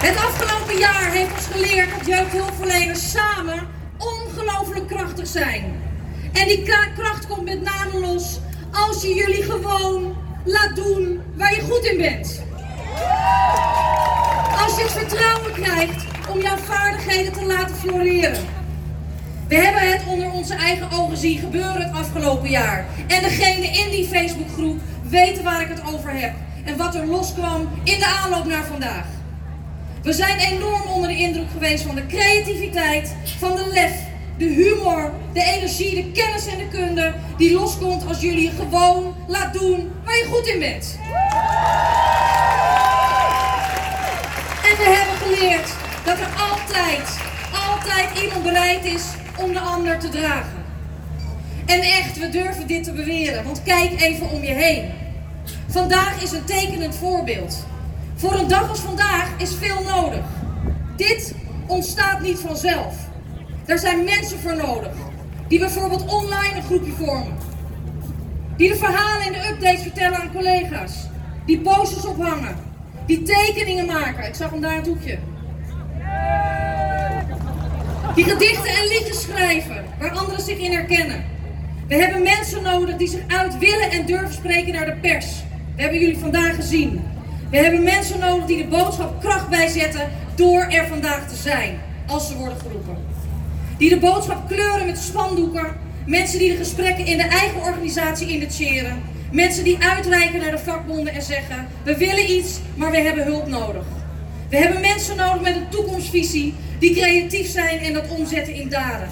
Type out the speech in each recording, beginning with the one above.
Het afgelopen jaar heeft ons geleerd dat jeugdhulpverleners samen ongelooflijk krachtig zijn. En die kracht komt met name los als je jullie gewoon laat doen waar je goed in bent. Als je het vertrouwen krijgt om jouw vaardigheden te laten floreren. We hebben het onder onze eigen ogen zien gebeuren het afgelopen jaar. En degene in die Facebookgroep weten waar ik het over heb. En wat er loskwam in de aanloop naar vandaag. We zijn enorm onder de indruk geweest van de creativiteit, van de lef, de humor, de energie, de kennis en de kunde die loskomt als jullie gewoon laat doen waar je goed in bent. En we hebben geleerd dat er altijd, altijd iemand bereid is om de ander te dragen. En echt, we durven dit te beweren, want kijk even om je heen. Vandaag is een tekenend voorbeeld. Voor een dag als vandaag is veel nodig. Dit ontstaat vanzelf. Daar zijn mensen voor nodig. Die bijvoorbeeld online een groepje vormen. Die de verhalen en de updates vertellen aan collega's. Die posters ophangen. Die tekeningen maken. Ik zag hem daar het hoekje. Die gedichten en liedjes schrijven waar anderen zich in herkennen. We hebben mensen nodig die zich uit willen en durven spreken naar de pers. We hebben jullie vandaag gezien. We hebben mensen nodig die de boodschap kracht bijzetten door er vandaag te zijn, als ze worden geroepen. Die de boodschap kleuren met spandoeken. Mensen die de gesprekken in de eigen organisatie initiëren. Mensen die uitreiken naar de vakbonden en zeggen: We willen iets, maar we hebben hulp nodig. We hebben mensen nodig met een toekomstvisie die creatief zijn en dat omzetten in daden.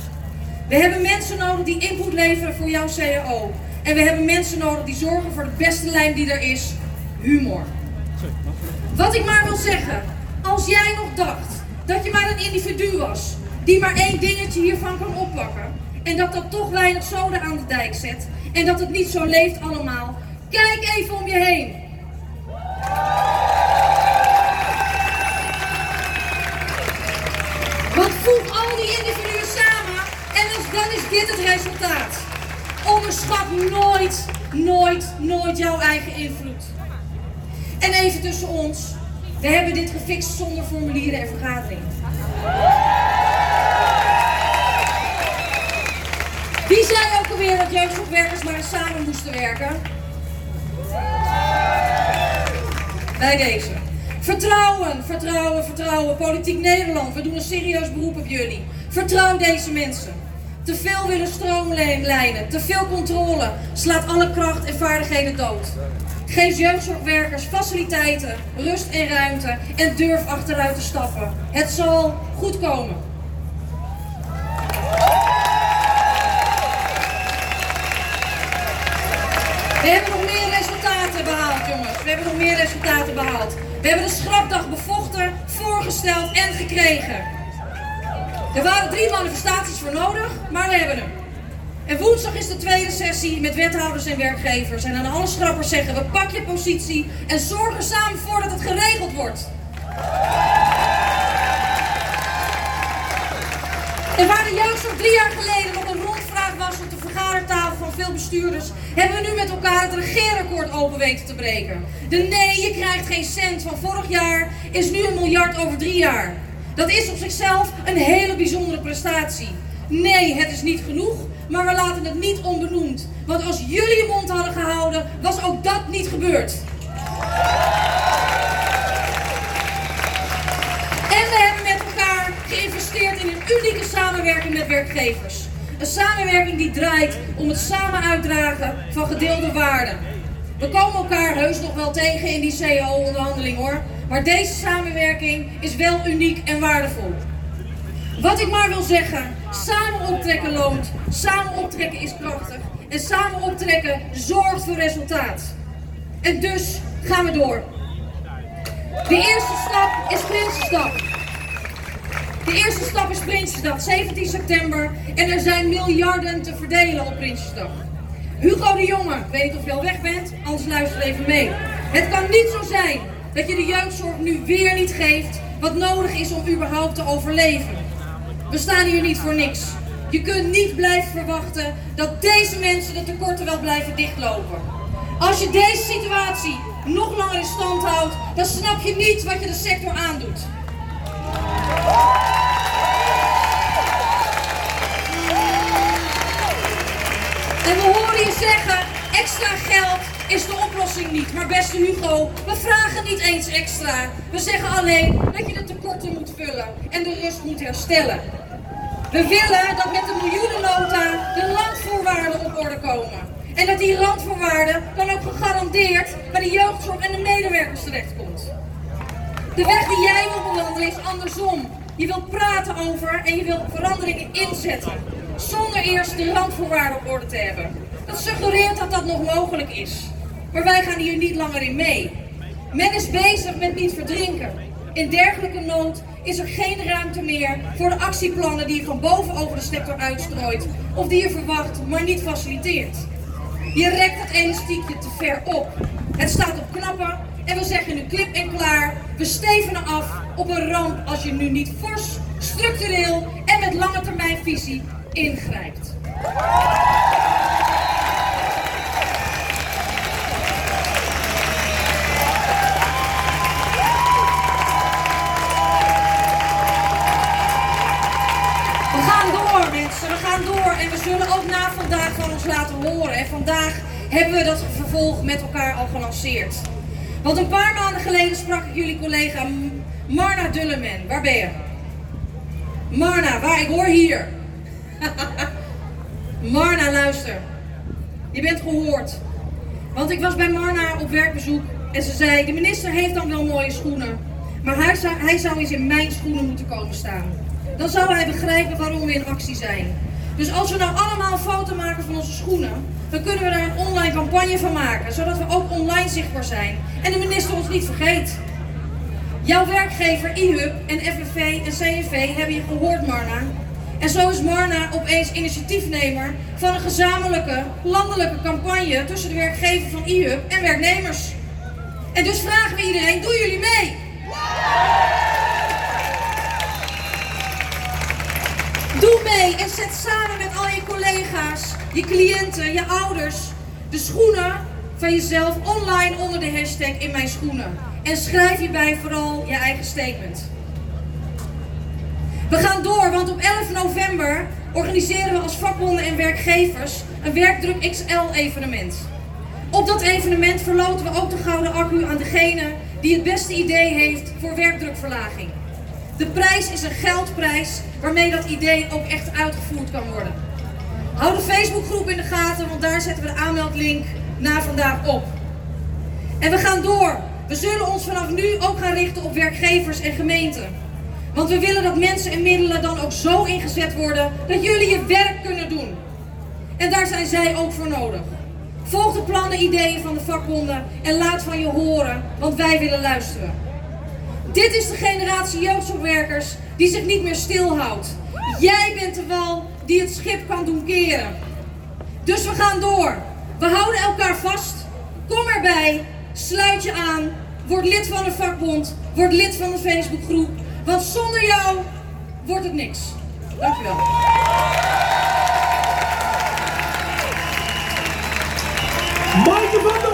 We hebben mensen nodig die input leveren voor jouw CAO. En we hebben mensen nodig die zorgen voor de beste lijn die er is: humor. Wat ik maar wil zeggen, als jij nog dacht dat je maar een individu was die maar één dingetje hiervan kan oppakken en dat dat toch weinig zoden aan de dijk zet en dat het niet zo leeft allemaal, kijk even om je heen. Want voeg al die individuen samen en dan is dit het resultaat. Onderschat nooit, nooit, nooit jouw eigen invloed. En even tussen ons. We hebben dit gefixt zonder formulieren en vergaderingen. Wie zei ook alweer dat jeugdzorgwerkers maar samen moesten werken? Bij deze. Vertrouwen, vertrouwen, vertrouwen. Politiek Nederland, we doen een serieus beroep op jullie. Vertrouw deze mensen. Te veel willen stroomlijnen, te veel controle slaat alle kracht en vaardigheden dood. Geef jeugdzorgwerkers faciliteiten, rust en ruimte en durf achteruit te stappen. Het zal goed komen. We hebben nog meer resultaten behaald, jongens. We hebben nog meer resultaten behaald. We hebben de schrapdag bevochten, voorgesteld en gekregen. Er waren drie manifestaties voor nodig, maar we hebben hem. En woensdag is de tweede sessie met wethouders en werkgevers. En aan alle schrappers zeggen we pak je positie en zorg er samen voor dat het geregeld wordt. En waar de jeugdzorg drie jaar geleden nog een rondvraag was op de vergadertafel van veel bestuurders, hebben we nu met elkaar het regeerakkoord open weten te breken. De nee, je krijgt geen cent van vorig jaar is nu een miljard over drie jaar. Dat is op zichzelf een hele bijzondere prestatie. Nee, het is niet genoeg, maar we laten het niet onbenoemd. Want als jullie je mond hadden gehouden, was ook dat niet gebeurd. En we hebben met elkaar geïnvesteerd in een unieke samenwerking met werkgevers. Een samenwerking die draait om het samen uitdragen van gedeelde waarden. We komen elkaar heus nog wel tegen in die CO-onderhandeling hoor. Maar deze samenwerking is wel uniek en waardevol. Wat ik maar wil zeggen, samen optrekken loont, samen optrekken is krachtig en samen optrekken zorgt voor resultaat. En dus gaan we door. De eerste stap is Prinsjesdag. De eerste stap is Prinsjesdag, 17 september. En er zijn miljarden te verdelen op Prinsjesdag. Hugo de Jonge, weet of je al weg bent, anders luister even mee. Het kan niet zo zijn dat je de jeugdzorg nu weer niet geeft wat nodig is om überhaupt te overleven. We staan hier niet voor niks. Je kunt niet blijven verwachten dat deze mensen de tekorten wel blijven dichtlopen. Als je deze situatie nog langer in stand houdt, dan snap je niet wat je de sector aandoet. En we horen je zeggen, extra geld is de oplossing niet. Maar beste Hugo, we vragen niet eens extra. We zeggen alleen dat je de tekorten moet vullen en de rust moet herstellen. We willen dat met de miljoenennota de landvoorwaarden op orde komen. En dat die randvoorwaarden dan ook gegarandeerd bij de jeugdzorg en de medewerkers terechtkomt. De weg die jij wil bewandelen is andersom. Je wilt praten over en je wilt veranderingen inzetten. Zonder eerst de randvoorwaarden op orde te hebben. Dat suggereert dat dat nog mogelijk is. Maar wij gaan hier niet langer in mee. Men is bezig met niet verdrinken. In dergelijke nood is er geen ruimte meer voor de actieplannen die je van boven over de sector uitstrooit. Of die je verwacht, maar niet faciliteert. Je rekt het elastiekje te ver op. Het staat op knappen en we zeggen nu klip en klaar. We stevenen af op een ramp als je nu niet fors, structureel en met lange termijn visie ingrijpt. En we zullen ook na vandaag van ons laten horen. En vandaag hebben we dat vervolg met elkaar al gelanceerd. Want een paar maanden geleden sprak ik jullie collega Marna Dulleman. Waar ben je? Marna, waar? Ik hoor hier. Marna, luister. Je bent gehoord. Want ik was bij Marna op werkbezoek en ze zei: De minister heeft dan wel mooie schoenen, maar hij zou, hij zou eens in mijn schoenen moeten komen staan. Dan zou hij begrijpen waarom we in actie zijn. Dus als we nou allemaal foto maken van onze schoenen, dan kunnen we daar een online campagne van maken, zodat we ook online zichtbaar zijn en de minister ons niet vergeet. Jouw werkgever IHUB en FNV en CNV hebben je gehoord, Marna. En zo is Marna opeens initiatiefnemer van een gezamenlijke landelijke campagne tussen de werkgever van IHUB en werknemers. En dus vragen we iedereen, doen jullie mee? Zet samen met al je collega's, je cliënten, je ouders de schoenen van jezelf online onder de hashtag in mijn schoenen. En schrijf hierbij vooral je eigen statement. We gaan door, want op 11 november organiseren we als vakbonden en werkgevers een Werkdruk XL evenement. Op dat evenement verloten we ook de gouden accu aan degene die het beste idee heeft voor werkdrukverlaging. De prijs is een geldprijs waarmee dat idee ook echt uitgevoerd kan worden. Hou de Facebookgroep in de gaten, want daar zetten we de aanmeldlink na vandaag op. En we gaan door. We zullen ons vanaf nu ook gaan richten op werkgevers en gemeenten. Want we willen dat mensen en middelen dan ook zo ingezet worden dat jullie je werk kunnen doen. En daar zijn zij ook voor nodig. Volg de plannen, ideeën van de vakbonden en laat van je horen, want wij willen luisteren. Dit is de generatie jeugdzorgwerkers die zich niet meer stilhoudt. Jij bent de wal die het schip kan doen keren. Dus we gaan door. We houden elkaar vast. Kom erbij. Sluit je aan. Word lid van de vakbond. Word lid van de Facebookgroep. Want zonder jou wordt het niks. Dankjewel. Van